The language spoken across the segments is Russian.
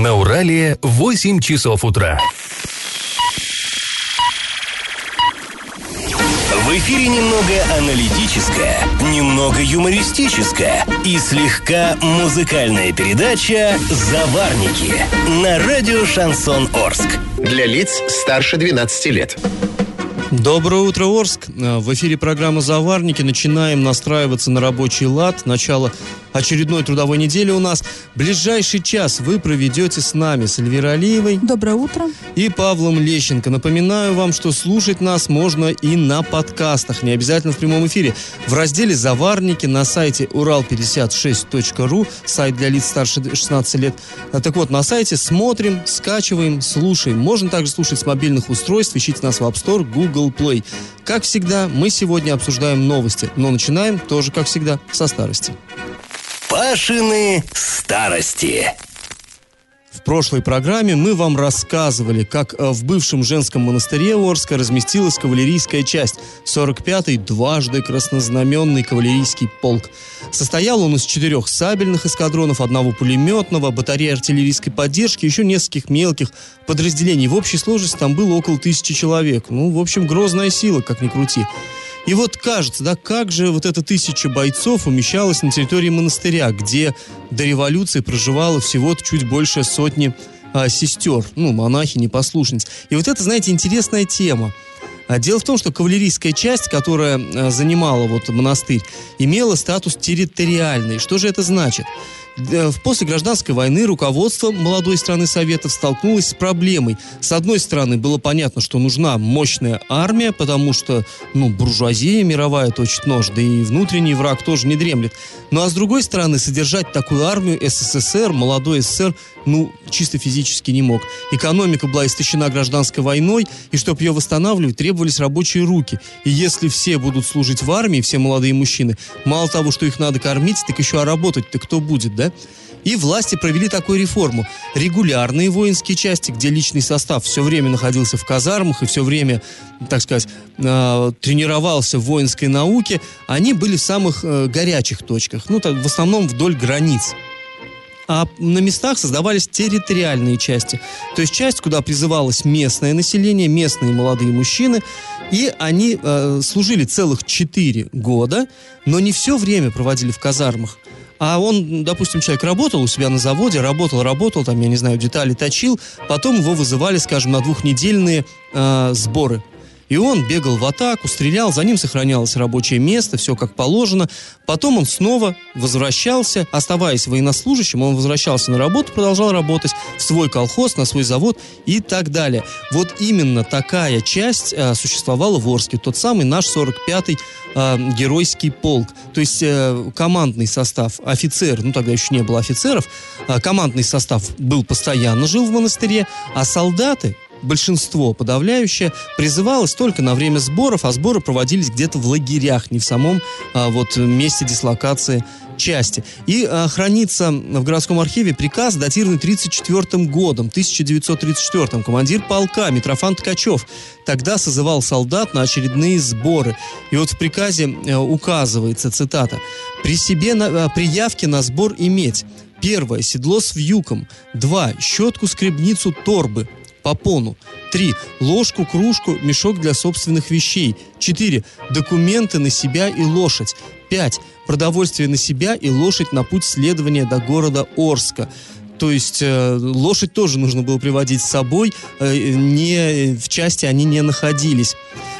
На Урале 8 часов утра. В эфире немного аналитическая, немного юмористическая и слегка музыкальная передача «Заварники» на радио «Шансон Орск». Для лиц старше 12 лет. Доброе утро, Орск. Э, в эфире программа «Заварники». Начинаем настраиваться на рабочий лад. Начало очередной трудовой недели у нас. Ближайший час вы проведете с нами, с Эльвирой Алиевой. Доброе утро. И Павлом Лещенко. Напоминаю вам, что слушать нас можно и на подкастах, не обязательно в прямом эфире. В разделе «Заварники» на сайте урал56.ру, сайт для лиц старше 16 лет. Так вот, на сайте смотрим, скачиваем, слушаем. Можно также слушать с мобильных устройств. Ищите нас в App Store, Google Play. Как всегда, мы сегодня обсуждаем новости, но начинаем тоже, как всегда, со старости. Пашины старости. В прошлой программе мы вам рассказывали, как э, в бывшем женском монастыре Орска разместилась кавалерийская часть, 45-й дважды краснознаменный кавалерийский полк. Состоял он из четырех сабельных эскадронов, одного пулеметного, батареи артиллерийской поддержки, еще нескольких мелких подразделений. В общей сложности там было около тысячи человек. Ну, в общем, грозная сила, как ни крути. И вот кажется, да, как же вот эта тысяча бойцов умещалась на территории монастыря, где до революции проживало всего-то чуть больше сотни а, сестер, ну, монахи, непослушниц. И вот это, знаете, интересная тема. А дело в том, что кавалерийская часть, которая а, занимала вот монастырь, имела статус территориальный. Что же это значит? После гражданской войны руководство молодой страны Советов столкнулось с проблемой. С одной стороны, было понятно, что нужна мощная армия, потому что, ну, буржуазия мировая точит нож, да и внутренний враг тоже не дремлет. Ну, а с другой стороны, содержать такую армию СССР, молодой СССР, ну, чисто физически не мог. Экономика была истощена гражданской войной, и чтобы ее восстанавливать, требовались рабочие руки. И если все будут служить в армии, все молодые мужчины, мало того, что их надо кормить, так еще а работать-то кто будет, да? И власти провели такую реформу. Регулярные воинские части, где личный состав все время находился в казармах и все время, так сказать, э, тренировался в воинской науке, они были в самых э, горячих точках, ну, так, в основном вдоль границ а на местах создавались территориальные части. То есть часть, куда призывалось местное население, местные молодые мужчины, и они э, служили целых 4 года, но не все время проводили в казармах. А он, допустим, человек работал у себя на заводе, работал, работал, там, я не знаю, детали точил, потом его вызывали, скажем, на двухнедельные э, сборы и он бегал в атаку, стрелял, за ним сохранялось рабочее место, все как положено. Потом он снова возвращался, оставаясь военнослужащим, он возвращался на работу, продолжал работать в свой колхоз, на свой завод и так далее. Вот именно такая часть э, существовала в Орске, тот самый наш 45-й э, геройский полк. То есть э, командный состав, офицер, ну тогда еще не было офицеров, э, командный состав был постоянно, жил в монастыре, а солдаты, большинство подавляющее призывалось только на время сборов, а сборы проводились где-то в лагерях, не в самом а, вот месте дислокации части. И а, хранится в городском архиве приказ, датированный 1934 годом, 1934 Командир полка Митрофан Ткачев тогда созывал солдат на очередные сборы. И вот в приказе а, указывается, цитата, «При себе на, а, при явке на сбор иметь Первое. Седло с вьюком. Два. Щетку-скребницу торбы попону. 3. Ложку, кружку, мешок для собственных вещей. 4. Документы на себя и лошадь. 5. Продовольствие на себя и лошадь на путь следования до города Орска. То есть э, лошадь тоже нужно было приводить с собой, э, не, в части они не находились.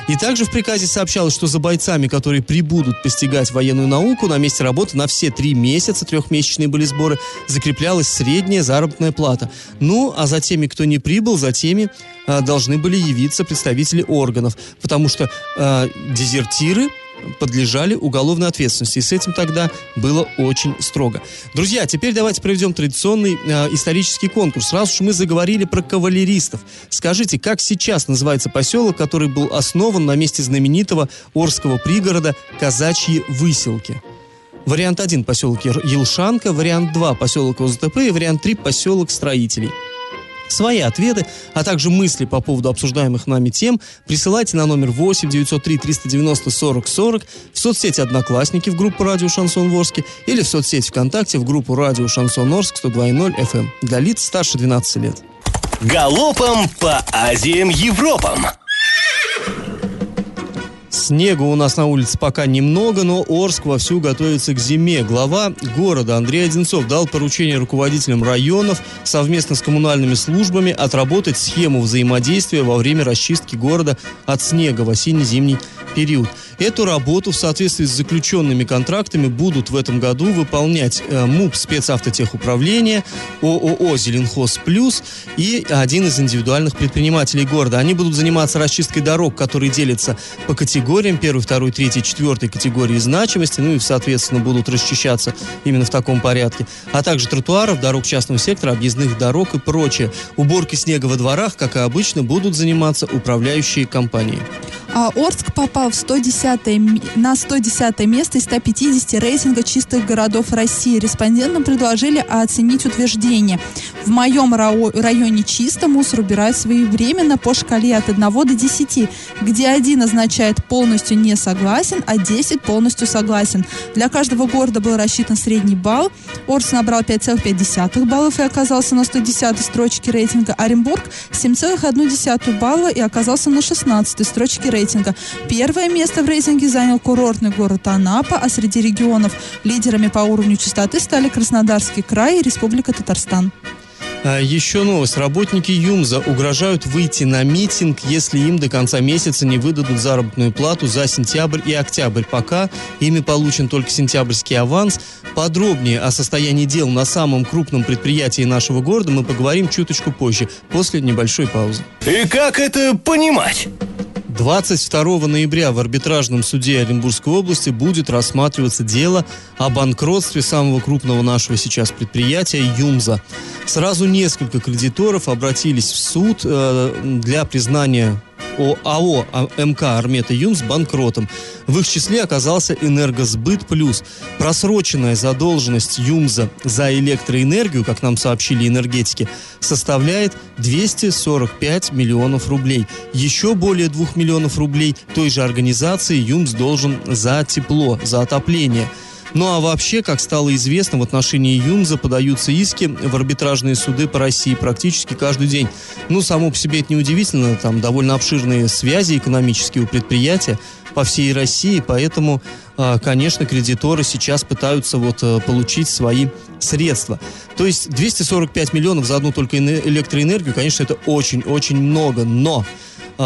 И также в приказе сообщалось, что за бойцами, которые прибудут постигать военную науку на месте работы на все три месяца, трехмесячные были сборы, закреплялась средняя заработная плата. Ну, а за теми, кто не прибыл, за теми э, должны были явиться представители органов, потому что э, дезертиры подлежали уголовной ответственности. И с этим тогда было очень строго. Друзья, теперь давайте проведем традиционный э, исторический конкурс. Раз уж мы заговорили про кавалеристов, скажите, как сейчас называется поселок, который был основан на месте знаменитого Орского пригорода Казачьи Выселки? Вариант 1 поселок Елшанка, вариант 2 поселок ОЗТП и вариант 3 поселок Строителей. Свои ответы, а также мысли по поводу обсуждаемых нами тем присылайте на номер 8 903 390 40 40 в соцсети «Одноклассники» в группу «Радио Шансон Ворске» или в соцсети ВКонтакте в группу «Радио Шансон Орск» 102.0 FM для лиц старше 12 лет. Галопом по Азиям Европам! Снега у нас на улице пока немного, но Орск вовсю готовится к зиме. Глава города Андрей Одинцов дал поручение руководителям районов совместно с коммунальными службами отработать схему взаимодействия во время расчистки города от снега в осенне-зимний период. Эту работу в соответствии с заключенными контрактами будут в этом году выполнять э, МУП спецавтотехуправления, ООО «Зеленхоз Плюс» и один из индивидуальных предпринимателей города. Они будут заниматься расчисткой дорог, которые делятся по категориям, первой, второй, третьей, четвертой категории значимости, ну и, соответственно, будут расчищаться именно в таком порядке, а также тротуаров, дорог частного сектора, объездных дорог и прочее. Уборкой снега во дворах, как и обычно, будут заниматься управляющие компании. А Орск попал в 110 на 110 место из 150 рейтинга чистых городов России. Респондентам предложили оценить утверждение. В моем районе чисто, мусор убирают своевременно по шкале от 1 до 10, где 1 означает полностью не согласен, а 10 полностью согласен. Для каждого города был рассчитан средний балл. Орск набрал 5,5 баллов и оказался на 110 строчке рейтинга. Оренбург 7,1 балла и оказался на 16 строчке рейтинга рейтинга. Первое место в рейтинге занял курортный город Анапа, а среди регионов лидерами по уровню чистоты стали Краснодарский край и Республика Татарстан. А, еще новость. Работники ЮМЗа угрожают выйти на митинг, если им до конца месяца не выдадут заработную плату за сентябрь и октябрь. Пока ими получен только сентябрьский аванс. Подробнее о состоянии дел на самом крупном предприятии нашего города мы поговорим чуточку позже, после небольшой паузы. И как это понимать? 22 ноября в арбитражном суде Оренбургской области будет рассматриваться дело о банкротстве самого крупного нашего сейчас предприятия «Юмза». Сразу несколько кредиторов обратились в суд э, для признания АО МК «Армета Юмс» банкротом. В их числе оказался «Энергосбыт плюс». Просроченная задолженность Юмза за электроэнергию, как нам сообщили энергетики, составляет 245 миллионов рублей. Еще более 2 миллионов рублей той же организации Юмс должен за тепло, за отопление – ну а вообще, как стало известно, в отношении Юнза подаются иски в арбитражные суды по России практически каждый день. Ну, само по себе это неудивительно, там довольно обширные связи экономические у предприятия по всей России, поэтому, а, конечно, кредиторы сейчас пытаются вот э, получить свои средства. То есть 245 миллионов за одну только электроэнергию, конечно, это очень-очень много, но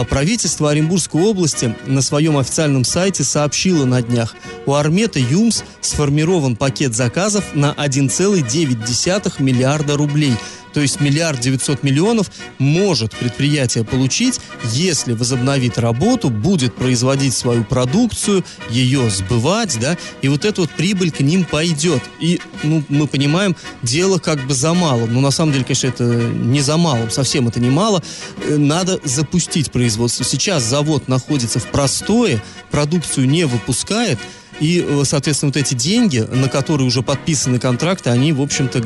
правительство Оренбургской области на своем официальном сайте сообщило на днях, у Армета ЮМС сформирован пакет заказов на 1,9 миллиарда рублей – то есть миллиард девятьсот миллионов может предприятие получить, если возобновит работу, будет производить свою продукцию, ее сбывать, да, и вот эта вот прибыль к ним пойдет. И, ну, мы понимаем, дело как бы за малым. Но на самом деле, конечно, это не за малым, совсем это не мало. Э, надо запустить производство. Сейчас завод находится в простое, продукцию не выпускает, и, э, соответственно, вот эти деньги, на которые уже подписаны контракты, они, в общем-то,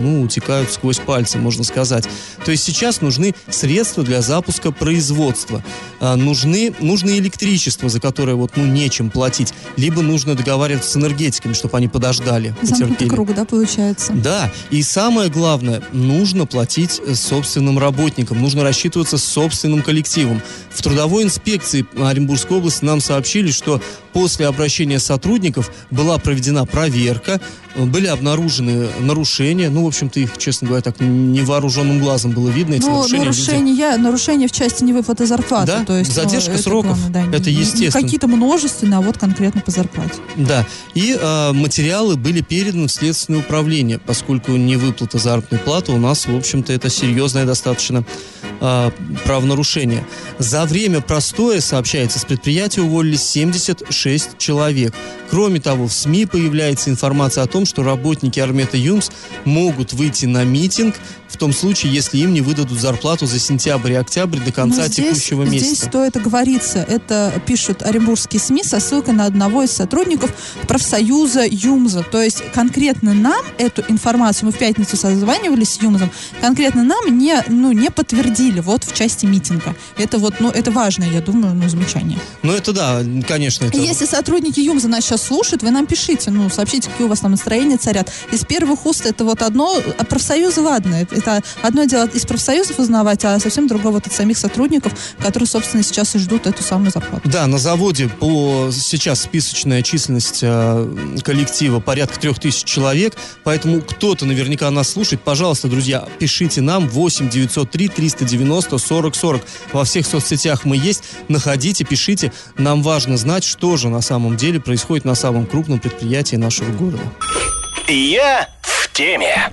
ну, утекают сквозь пальцы, можно сказать. То есть сейчас нужны средства для запуска производства. А, нужны, нужно электричество, за которое вот, ну, нечем платить. Либо нужно договариваться с энергетиками, чтобы они подождали. Замкнутый круг, да, получается? Да. И самое главное, нужно платить э, собственным работникам. Нужно рассчитываться с собственным коллективом. В трудовой инспекции Оренбургской области нам сообщили, что после обращения сотрудников была проведена проверка, были обнаружены нарушения. Ну, в общем-то, их, честно говоря, так невооруженным глазом было видно. Эти ну, нарушения, нарушения, люди... нарушения в части невыплаты зарплаты. Да? То есть, Задержка ну, сроков. Это, главное, да, это естественно. Какие-то множественные, а вот конкретно по зарплате. Да. И э, материалы были переданы в следственное управление, поскольку невыплата заработной платы у нас, в общем-то, это серьезное достаточно э, правонарушение. За время простоя, сообщается, с предприятия уволились 76 человек. Кроме того, в СМИ появляется информация о том, что работники Армета Юмс могут выйти на митинг в том случае, если им не выдадут зарплату за сентябрь и октябрь до конца Но здесь, текущего месяца. Здесь стоит оговориться. Это пишут оренбургские СМИ со ссылкой на одного из сотрудников профсоюза ЮМЗа. То есть конкретно нам эту информацию, мы в пятницу созванивались с ЮМЗом, конкретно нам не, ну, не подтвердили вот в части митинга. Это вот, ну, это важное, я думаю, ну, замечание. Ну, это да, конечно. Это... Если сотрудники ЮМЗа нас сейчас слушают, вы нам пишите, ну, сообщите, какие у вас там настроения царят. Из первых уст это вот одно, а профсоюзы, ладно, это, это одно дело из профсоюзов узнавать, а совсем другое вот от самих сотрудников, которые, собственно, сейчас и ждут эту самую зарплату. Да, на заводе по сейчас списочная численность э, коллектива порядка трех тысяч человек, поэтому кто-то наверняка нас слушает. Пожалуйста, друзья, пишите нам 8 903 390 40 40. Во всех соцсетях мы есть. Находите, пишите. Нам важно знать, что же на самом деле происходит на самом крупном предприятии нашего города. Я в теме.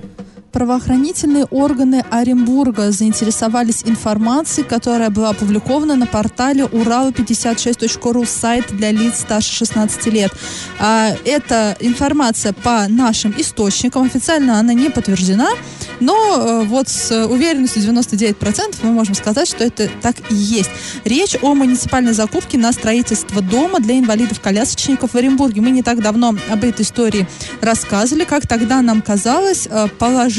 Правоохранительные органы Оренбурга заинтересовались информацией, которая была опубликована на портале урал56.ру, сайт для лиц старше 16 лет. А, эта информация по нашим источникам, официально она не подтверждена, но э, вот с уверенностью 99% мы можем сказать, что это так и есть. Речь о муниципальной закупке на строительство дома для инвалидов-колясочников в Оренбурге. Мы не так давно об этой истории рассказывали, как тогда нам казалось э,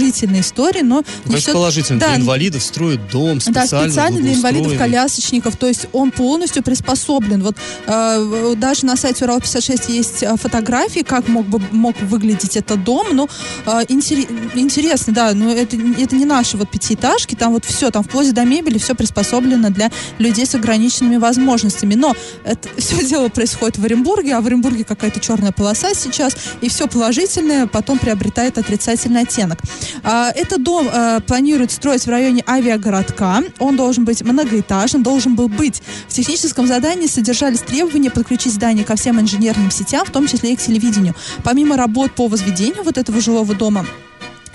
положительной историей, но... То есть положительно, да, для инвалидов строят дом специально, да, специально для инвалидов-колясочников, то есть он полностью приспособлен. Вот э, даже на сайте Урал-56 есть э, фотографии, как мог бы мог выглядеть этот дом, ну, э, интерес, интересно, да, но это, это не наши вот пятиэтажки, там вот все, там вплоть до мебели все приспособлено для людей с ограниченными возможностями. Но это все дело происходит в Оренбурге, а в Оренбурге какая-то черная полоса сейчас, и все положительное потом приобретает отрицательный оттенок. А, этот дом а, планируют строить в районе авиагородка. Он должен быть многоэтажным, должен был быть. В техническом задании содержались требования подключить здание ко всем инженерным сетям, в том числе и к телевидению. Помимо работ по возведению вот этого жилого дома,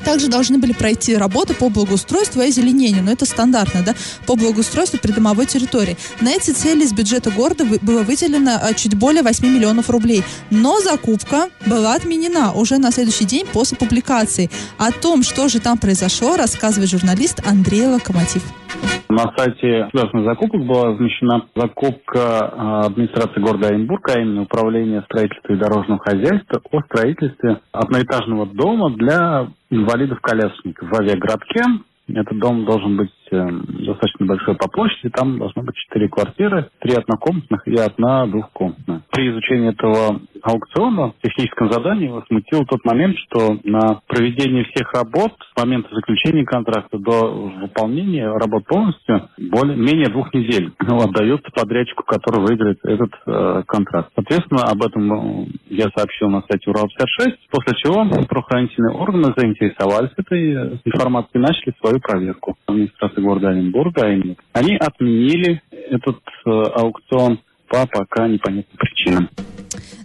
также должны были пройти работы по благоустройству и озеленению, но это стандартно, да, по благоустройству придомовой территории. На эти цели из бюджета города было выделено а, чуть более 8 миллионов рублей. Но закупка была отменена уже на следующий день после публикации. О том, что же там произошло, рассказывает журналист Андрей Локомотив. На сайте государственных закупок была размещена закупка а, администрации города Оренбург, а именно Управления строительства и дорожного хозяйства о строительстве одноэтажного дома для инвалидов-колясочников в авиаградке. Этот дом должен быть достаточно большой по площади. Там должно быть четыре квартиры, три однокомнатных и одна двухкомнатная. При изучении этого аукциона в техническом задании его смутил тот момент, что на проведение всех работ с момента заключения контракта до выполнения работ полностью более, менее двух недель ну, отдается подрядчику, который выиграет этот э, контракт. Соответственно, об этом э, я сообщил на сайте Урал-56, после чего правоохранительные органы заинтересовались этой э, информацией и начали свою проверку. Администрация города Оренбурга, а именно, они отменили этот э, аукцион по пока непонятным причинам.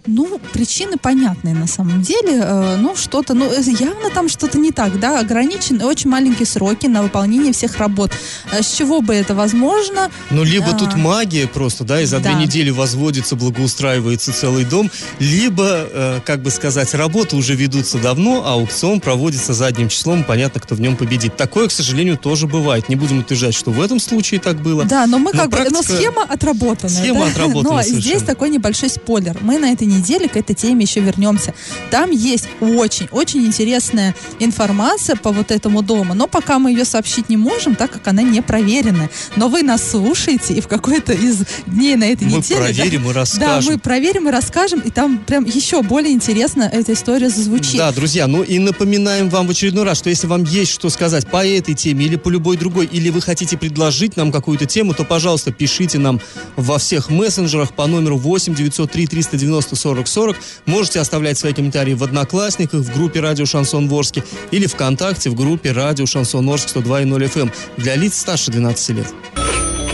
Ну, причины понятные на самом деле. Э, ну, что-то, ну, явно там что-то не так, да, ограничены очень маленькие сроки на выполнение всех работ. Э, с чего бы это возможно? Ну, либо а, тут магия просто, да, и за да. две недели возводится, благоустраивается целый дом, либо, э, как бы сказать, работы уже ведутся давно, а аукцион проводится задним числом, понятно, кто в нем победит. Такое, к сожалению, тоже бывает. Не будем утверждать, что в этом случае так было. Да, но мы но как практика... бы, но схема отработана. Схема да? отработана Но совершенно. здесь такой небольшой спойлер. Мы на этой неделе к этой теме еще вернемся. Там есть очень-очень интересная информация по вот этому дому, но пока мы ее сообщить не можем, так как она не проверена. Но вы нас слушаете, и в какой-то из дней на этой мы неделе... Мы проверим да, и расскажем. Да, мы проверим и расскажем, и там прям еще более интересно эта история зазвучит. Да, друзья, ну и напоминаем вам в очередной раз, что если вам есть что сказать по этой теме или по любой другой, или вы хотите предложить нам какую-то тему, то, пожалуйста, пишите нам во всех мессенджерах по номеру 8 903 390 40 40. Можете оставлять свои комментарии в Одноклассниках, в группе Радио Шансон Ворске или ВКонтакте в группе Радио Шансон Орск 102.0 FM для лиц старше 12 лет.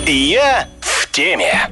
Я в теме.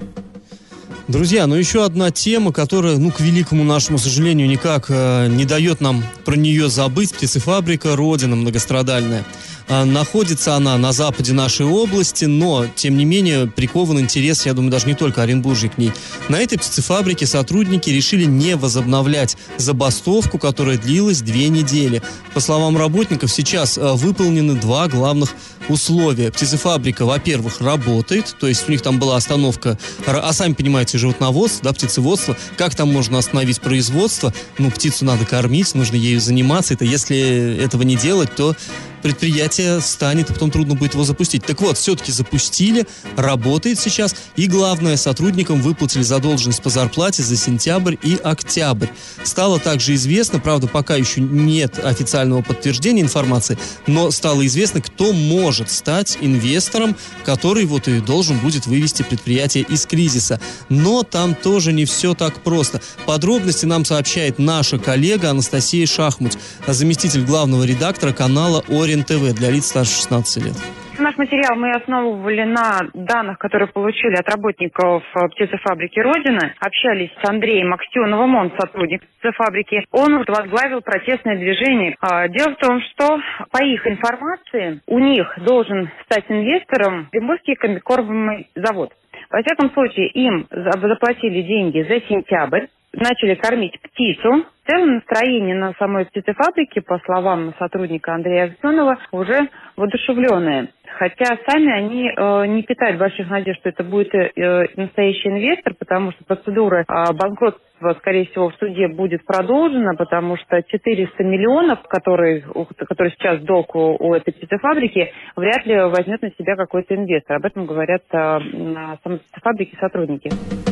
Друзья, ну еще одна тема, которая, ну, к великому нашему сожалению, никак э, не дает нам про нее забыть. Птицефабрика Родина многострадальная. А, находится она на западе нашей области, но, тем не менее, прикован интерес, я думаю, даже не только Оренбуржья к ней. На этой птицефабрике сотрудники решили не возобновлять забастовку, которая длилась две недели. По словам работников, сейчас а, выполнены два главных условия. Птицефабрика, во-первых, работает, то есть у них там была остановка, а сами понимаете, животноводство, да, птицеводство, как там можно остановить производство? Ну, птицу надо кормить, нужно ею заниматься. Это если этого не делать, то предприятие станет, и потом трудно будет его запустить. Так вот, все-таки запустили, работает сейчас, и главное, сотрудникам выплатили задолженность по зарплате за сентябрь и октябрь. Стало также известно, правда, пока еще нет официального подтверждения информации, но стало известно, кто может стать инвестором, который вот и должен будет вывести предприятие из кризиса. Но там тоже не все так просто. Подробности нам сообщает наша коллега Анастасия Шахмуть, заместитель главного редактора канала «Орен ТВ для лиц старше 16 лет. Наш материал мы основывали на данных, которые получили от работников э, птицефабрики «Родина». Общались с Андреем Аксеновым, он сотрудник птицефабрики. Он возглавил протестное движение. А, дело в том, что по их информации у них должен стать инвестором Приморский комбикормовый завод. Во всяком случае, им заплатили деньги за сентябрь, начали кормить птицу, целом настроение на самой птицефабрике, по словам сотрудника Андрея Аксенова, уже воодушевленное. Хотя сами они э, не питают больших надежд, что это будет э, настоящий инвестор, потому что процедура э, банкротства, скорее всего, в суде будет продолжена, потому что 400 миллионов, которые, которые сейчас долг у, у этой птицефабрики, вряд ли возьмет на себя какой-то инвестор. Об этом говорят э, на самой птицефабрике сотрудники.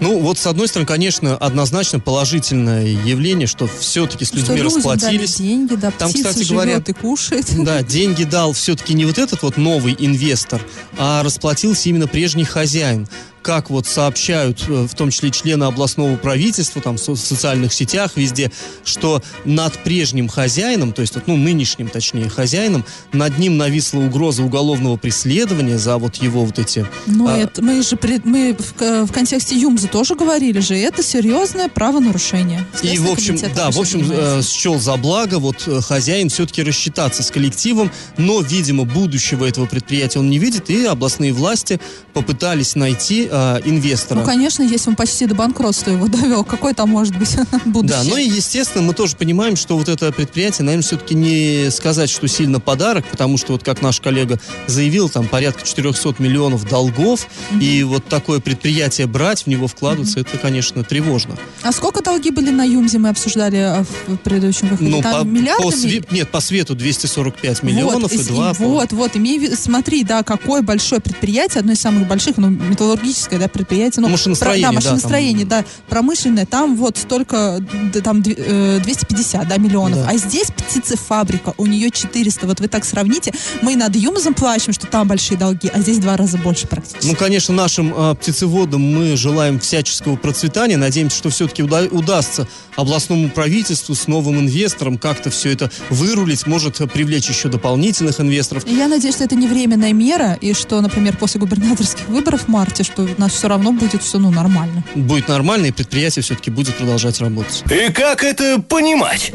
Ну, вот с одной стороны, конечно, однозначно положительное явление, что все-таки с людьми что расплатились. Деньги, да, Там, кстати говоря, и кушает. Да, деньги дал все-таки не вот этот вот новый инвестор, а расплатился именно прежний хозяин как вот сообщают, э, в том числе члены областного правительства, там, в социальных сетях, везде, что над прежним хозяином, то есть, ну, нынешним, точнее, хозяином, над ним нависла угроза уголовного преследования за вот его вот эти... Ну, а... это мы же пред, мы в, в контексте Юмза тоже говорили же, это серьезное правонарушение. И, в общем, да, в общем, э, счел за благо вот э, хозяин все-таки рассчитаться с коллективом, но, видимо, будущего этого предприятия он не видит, и областные власти попытались найти э, инвестора. Ну, конечно, если он почти до банкротства его довел, какой там может быть будущее? Да, ну и, естественно, мы тоже понимаем, что вот это предприятие, наверное, все-таки не сказать, что сильно подарок, потому что вот как наш коллега заявил, там порядка 400 миллионов долгов, mm-hmm. и вот такое предприятие брать, в него вкладываться, mm-hmm. это, конечно, тревожно. А сколько долги были на Юмзе, мы обсуждали а, в предыдущем выходе? Ну, там по, миллиардами? По све- нет, по свету 245 миллионов вот, и, и 2. Вот, вот, имей, смотри, да, какое большое предприятие, одно из самых больших, ну, металлургическое да, предприятие. Ну, машиностроение, про, да, машиностроение, да, там... да, промышленное, там вот столько, там 250 да, миллионов. Да. А здесь птицефабрика, у нее 400. Вот вы так сравните, мы над Юмозом плачем, что там большие долги, а здесь два раза больше практически. Ну, конечно, нашим а, птицеводам мы желаем всяческого процветания, надеемся, что все-таки уда- удастся областному правительству с новым инвестором как-то все это вырулить, может привлечь еще дополнительных инвесторов. Я надеюсь, что это не временная мера, и что, например, после губернаторских выборов в марте, что у нас все равно будет все ну, нормально. Будет нормально, и предприятие все-таки будет продолжать работать. И как это понимать?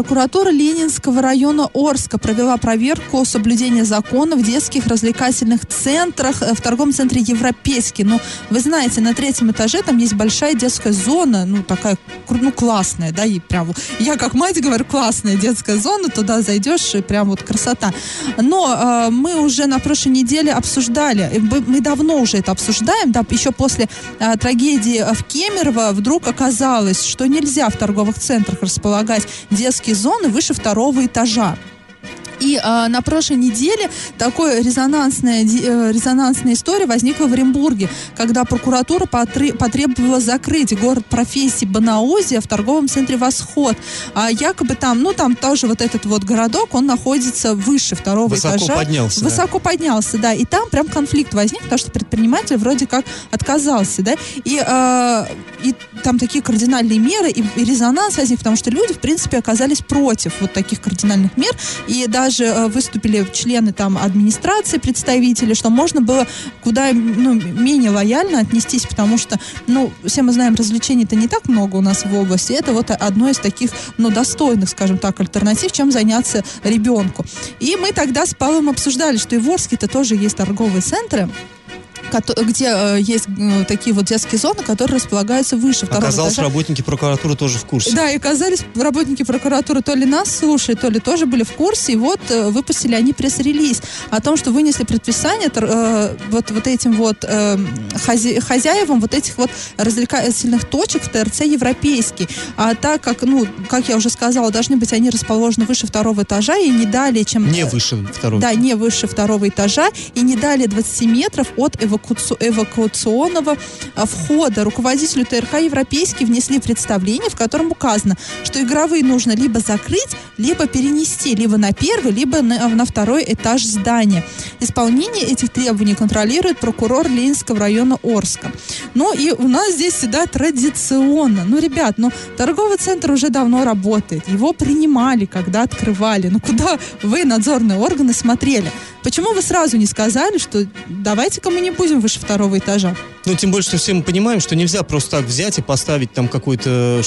Прокуратура Ленинского района Орска провела проверку соблюдения закона в детских развлекательных центрах э, в торговом центре Европейский. Ну, вы знаете, на третьем этаже там есть большая детская зона, ну, такая, ну, классная, да, и прям, я как мать говорю, классная детская зона, туда зайдешь, и прям вот красота. Но э, мы уже на прошлой неделе обсуждали, мы давно уже это обсуждаем, да, еще после э, трагедии в Кемерово вдруг оказалось, что нельзя в торговых центрах располагать детские зоны выше второго этажа. И э, на прошлой неделе такая резонансная, э, резонансная история возникла в Оренбурге, когда прокуратура потре- потребовала закрыть город профессии Банаозия в торговом центре «Восход». А якобы там, ну там тоже вот этот вот городок, он находится выше второго Высоко этажа. поднялся. Высоко да. поднялся, да. И там прям конфликт возник, потому что предприниматель вроде как отказался, да. И, э, и там такие кардинальные меры, и, и резонанс возник, потому что люди, в принципе, оказались против вот таких кардинальных мер. И даже даже э, выступили члены там администрации, представители, что можно было куда ну, менее лояльно отнестись, потому что, ну, все мы знаем, развлечений-то не так много у нас в области. Это вот одно из таких, ну, достойных, скажем так, альтернатив, чем заняться ребенку. И мы тогда с Павлом обсуждали, что и в Орске-то тоже есть торговые центры, где э, есть э, такие вот детские зоны, которые располагаются выше второго Оказалось, этажа. работники прокуратуры тоже в курсе. Да, и оказались работники прокуратуры то ли нас слушают, то ли тоже были в курсе, и вот э, выпустили они пресс-релиз о том, что вынесли предписание вот, вот этим вот хозяевам вот этих вот развлекательных точек в ТРЦ европейский. А так как, ну, как я уже сказала, должны быть они расположены выше второго этажа и не далее, чем... Не выше второго. Да, не выше второго этажа и не далее 20 метров от эвакуационного а, входа. Руководителю ТРК «Европейский» внесли представление, в котором указано, что игровые нужно либо закрыть, либо перенести, либо на первый, либо на, на второй этаж здания. Исполнение этих требований контролирует прокурор Ленинского района Орска. Ну и у нас здесь всегда традиционно. Ну, ребят, ну торговый центр уже давно работает. Его принимали, когда открывали. Ну куда вы, надзорные органы, смотрели? Почему вы сразу не сказали, что давайте-ка мы не будем выше второго этажа? Ну, тем более, что все мы понимаем, что нельзя просто так взять и поставить там какое-то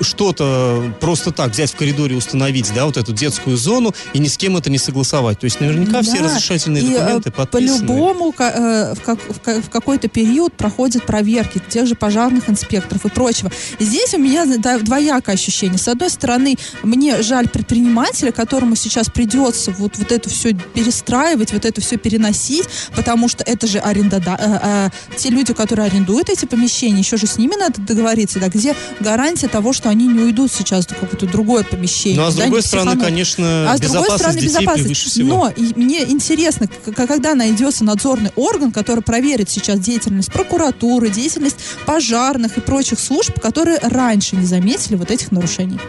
что-то просто так взять в коридоре установить, да, вот эту детскую зону и ни с кем это не согласовать. То есть наверняка все Да. разрешательные И, э, документы подписаны. По-любому э, в, как- в ка- в какой-то период проходят проверки тех же пожарных инспекторов и прочего. И здесь у меня двоякое ощущение. С одной стороны, мне жаль предпринимателя, которому сейчас придется вот, вот это все перестраивать, вот это все переносить, потому что это же аренда, те люди, которые арендуют эти помещения, еще же с ними надо договориться, да, где гарантия того, что они не уйдут сейчас в какое-то другое помещение. Ну, а с да, другой стороны, конечно, А с другой безопасность стороны, детей безопасность. превыше всего. Но и мне интересно, когда найдется надзорный орган, который проверит сейчас деятельность прокуратуры, деятельность пожарных и прочих служб, которые раньше не заметили вот этих нарушений.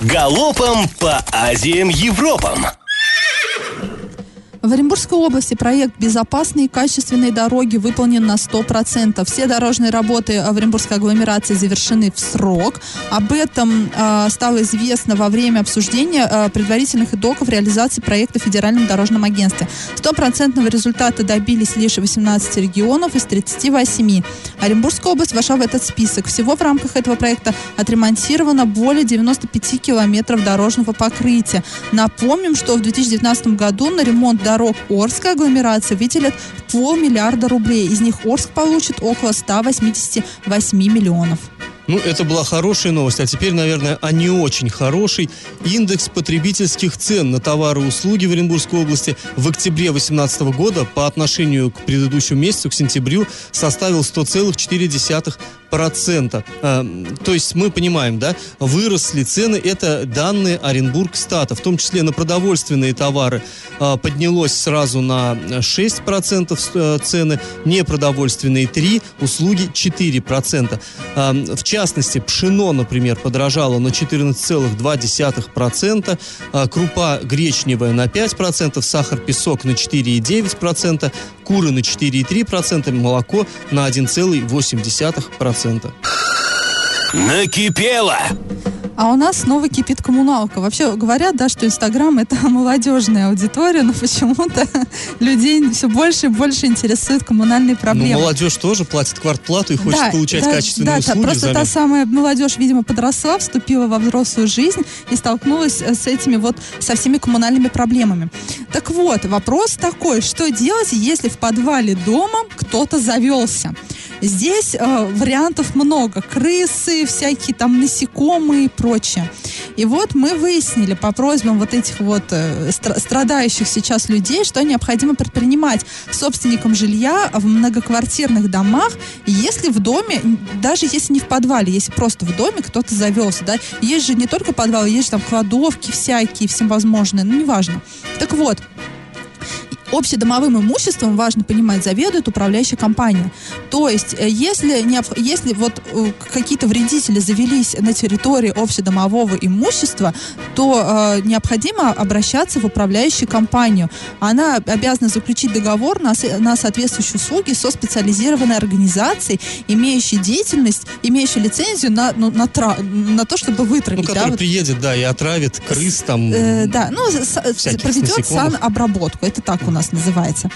Галопом по Азиям Европам. В Оренбургской области проект «Безопасные и качественные дороги» выполнен на 100%. Все дорожные работы в Оренбургской агломерации завершены в срок. Об этом э, стало известно во время обсуждения э, предварительных итогов реализации проекта в Федеральном дорожном агентстве. Стопроцентного результата добились лишь 18 регионов из 38. Оренбургская область вошла в этот список. Всего в рамках этого проекта отремонтировано более 95 километров дорожного покрытия. Напомним, что в 2019 году на ремонт дорог Орской агломерации выделят полмиллиарда рублей. Из них Орск получит около 188 миллионов. Ну, это была хорошая новость, а теперь, наверное, о не очень хорошей. Индекс потребительских цен на товары и услуги в Оренбургской области в октябре 2018 года по отношению к предыдущему месяцу, к сентябрю, составил 100,4%. А, то есть мы понимаем, да, выросли цены, это данные Оренбургстата, в том числе на продовольственные товары поднялось сразу на 6% э, цены, непродовольственные 3%, услуги 4%. А, в частности, пшено, например, подорожало на 14,2%, а, крупа гречневая на 5%, сахар, песок на 4,9%, куры на 4,3%, молоко на 1,8%. Накипело! А у нас снова кипит коммуналка. Вообще говорят, да, что Инстаграм это молодежная аудитория, но почему-то людей все больше и больше интересуют коммунальные проблемы. Ну, молодежь тоже платит квартплату и хочет Да, получать да, качественные да, услуги. просто взамен. та самая молодежь, видимо, подросла, вступила во взрослую жизнь и столкнулась э, с этими вот, со всеми коммунальными проблемами. Так вот, вопрос такой, что делать, если в подвале дома кто-то завелся? Здесь э, вариантов много. Крысы, всякие там насекомые и прочее. И вот мы выяснили по просьбам вот этих вот э, стра- страдающих сейчас людей, что необходимо предпринимать собственникам жилья в многоквартирных домах, если в доме, даже если не в подвале, если просто в доме кто-то завелся, да, есть же не только подвалы, есть же там кладовки всякие, всевозможные, ну, неважно. Так вот, Общедомовым имуществом, важно понимать, заведует управляющая компания. То есть, э, если, необ- если вот э, какие-то вредители завелись на территории общедомового имущества, то э, необходимо обращаться в управляющую компанию. Она обязана заключить договор на, на соответствующие услуги со специализированной организацией, имеющей деятельность, имеющей лицензию на, ну, на, тра- на то, чтобы Ну, вытравить. да, который вот приедет, да, и отравит крыс там. Э, да, ну, с- проведет насекомых. санобработку, это так у нас называется.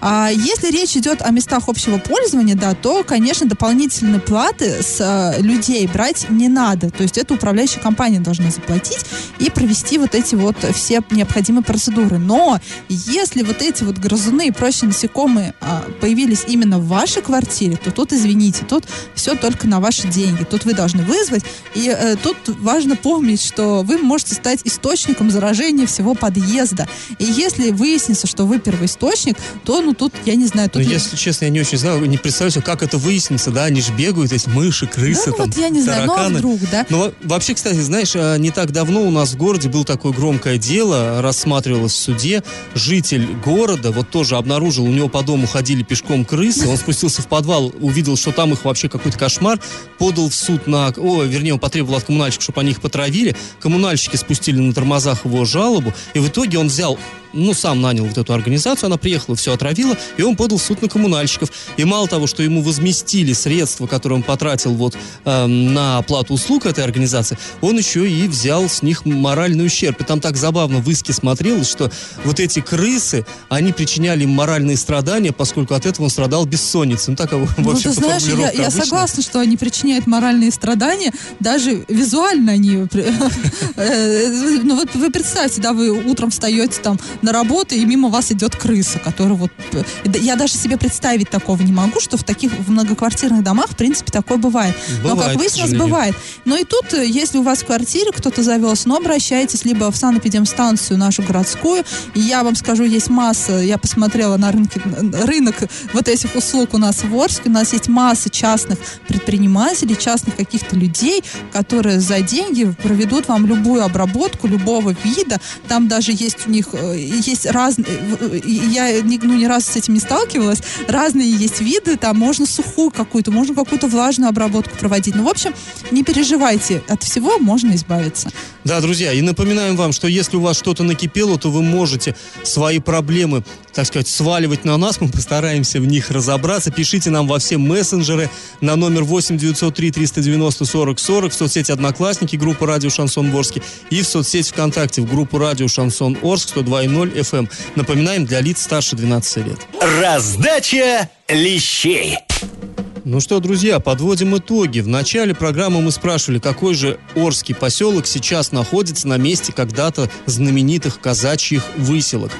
А если речь идет о местах общего пользования, да, то, конечно, дополнительные платы с э, людей брать не надо. То есть это управляющая компания должна заплатить и провести вот эти вот все необходимые процедуры. Но если вот эти вот грызуны и прочие насекомые а, появились именно в вашей квартире, то тут, извините, тут все только на ваши деньги. Тут вы должны вызвать. И э, тут важно помнить, что вы можете стать источником заражения всего подъезда. И если выяснится, что вы первоисточник, то, ну, тут, я не знаю, Ну, тут... если честно, я не очень знаю, не представляю себе, как это выяснится, да, они же бегают, эти мыши, да, крысы, ну, там, вот я не знаю, ну, а вдруг, да? Ну, во- вообще, кстати, знаешь, а, не так давно у нас в городе было такое громкое дело, рассматривалось в суде. Житель города вот тоже обнаружил, у него по дому ходили пешком крысы, он спустился в подвал, увидел, что там их вообще какой-то кошмар, подал в суд на... О, вернее, он потребовал от коммунальщиков, чтобы они их потравили. Коммунальщики спустили на тормозах его жалобу, и в итоге он взял ну, сам нанял вот эту организацию, она приехала, все отравила, и он подал в суд на коммунальщиков. И мало того, что ему возместили средства, которые он потратил вот эм, на оплату услуг этой организации, он еще и взял с них моральный ущерб. И там так забавно в иске смотрелось, что вот эти крысы, они причиняли им моральные страдания, поскольку от этого он страдал бессонницей. Ну, такая, в Ну, ты общем-то, знаешь, я, я согласна, что они причиняют моральные страдания, даже визуально они... при- э, Ну вот вы представьте, да, вы утром встаете там на работу, и мимо вас идет крыса, которая вот... э, Я даже себе представить такого не могу, что в таких в многоквартирных домах, в принципе, такое бывает. Но, Бывает, как к выяснилось, бывает. Но и тут, э, если у вас в квартире кто-то завелся, но обращайтесь либо в санэпидемстанцию нашу городскую, и я вам скажу, есть масса, я посмотрела на рынке, рынок вот этих услуг у нас в Орске, у нас есть масса частных предпринимателей, частных каких-то людей, которые за деньги проведут вам любую обработку любого вида. Там даже есть у них, э, есть разные, э, э, я ни, ну, ни разу с этим не сталкивалась, разные есть виды, там можно сухую какую-то, можно какую-то влажную обработку проводить. Ну, в общем, не переживайте, от всего можно избавиться. Да, друзья, и напоминаем вам, что если у вас что-то накипело, то вы можете свои проблемы, так сказать, сваливать на нас. Мы постараемся в них разобраться. Пишите нам во все мессенджеры на номер 8 903 390 40 40 в соцсети Одноклассники, группа Радио Шансон Орске и в соцсети ВКонтакте в группу Радио Шансон Орск 102.0 FM. эм. Напоминаем, для лиц старше 12 лет. Раздача лещей. Ну что, друзья, подводим итоги. В начале программы мы спрашивали, какой же Орский поселок сейчас находится на месте когда-то знаменитых казачьих выселок.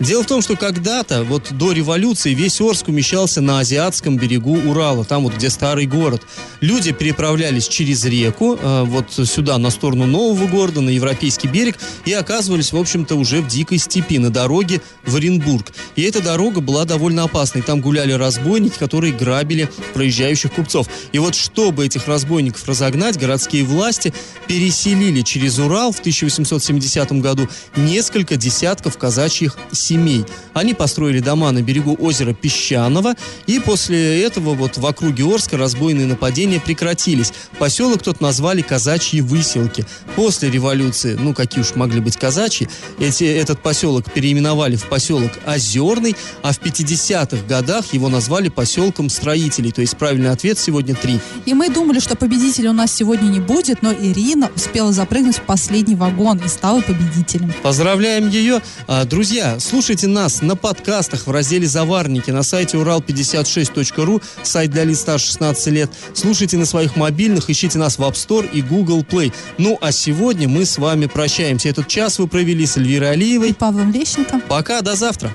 Дело в том, что когда-то, вот до революции, весь Орск умещался на азиатском берегу Урала, там вот где старый город. Люди переправлялись через реку, э, вот сюда, на сторону нового города, на европейский берег, и оказывались, в общем-то, уже в дикой степи, на дороге в Оренбург. И эта дорога была довольно опасной. Там гуляли разбойники, которые грабили проезжающих купцов. И вот чтобы этих разбойников разогнать, городские власти переселили через Урал в 1870 году несколько десятков казачьих семей. Они построили дома на берегу озера Песчаного, и после этого вот в округе Орска разбойные нападения прекратились. Поселок тот назвали Казачьи Выселки. После революции, ну какие уж могли быть казачьи, эти, этот поселок переименовали в поселок Озерный, а в 50-х годах его назвали поселком строителей. То есть правильный ответ сегодня три. И мы думали, что победителя у нас сегодня не будет, но Ирина успела запрыгнуть в последний вагон и стала победителем. Поздравляем ее. А, Друзья, слушайте нас на подкастах в разделе «Заварники» на сайте урал56.ру, сайт для лиц старше 16 лет. Слушайте на своих мобильных, ищите нас в App Store и Google Play. Ну, а сегодня мы с вами прощаемся. Этот час вы провели с Эльвирой И Алиевой. Павлом Лещенко. Пока, до завтра.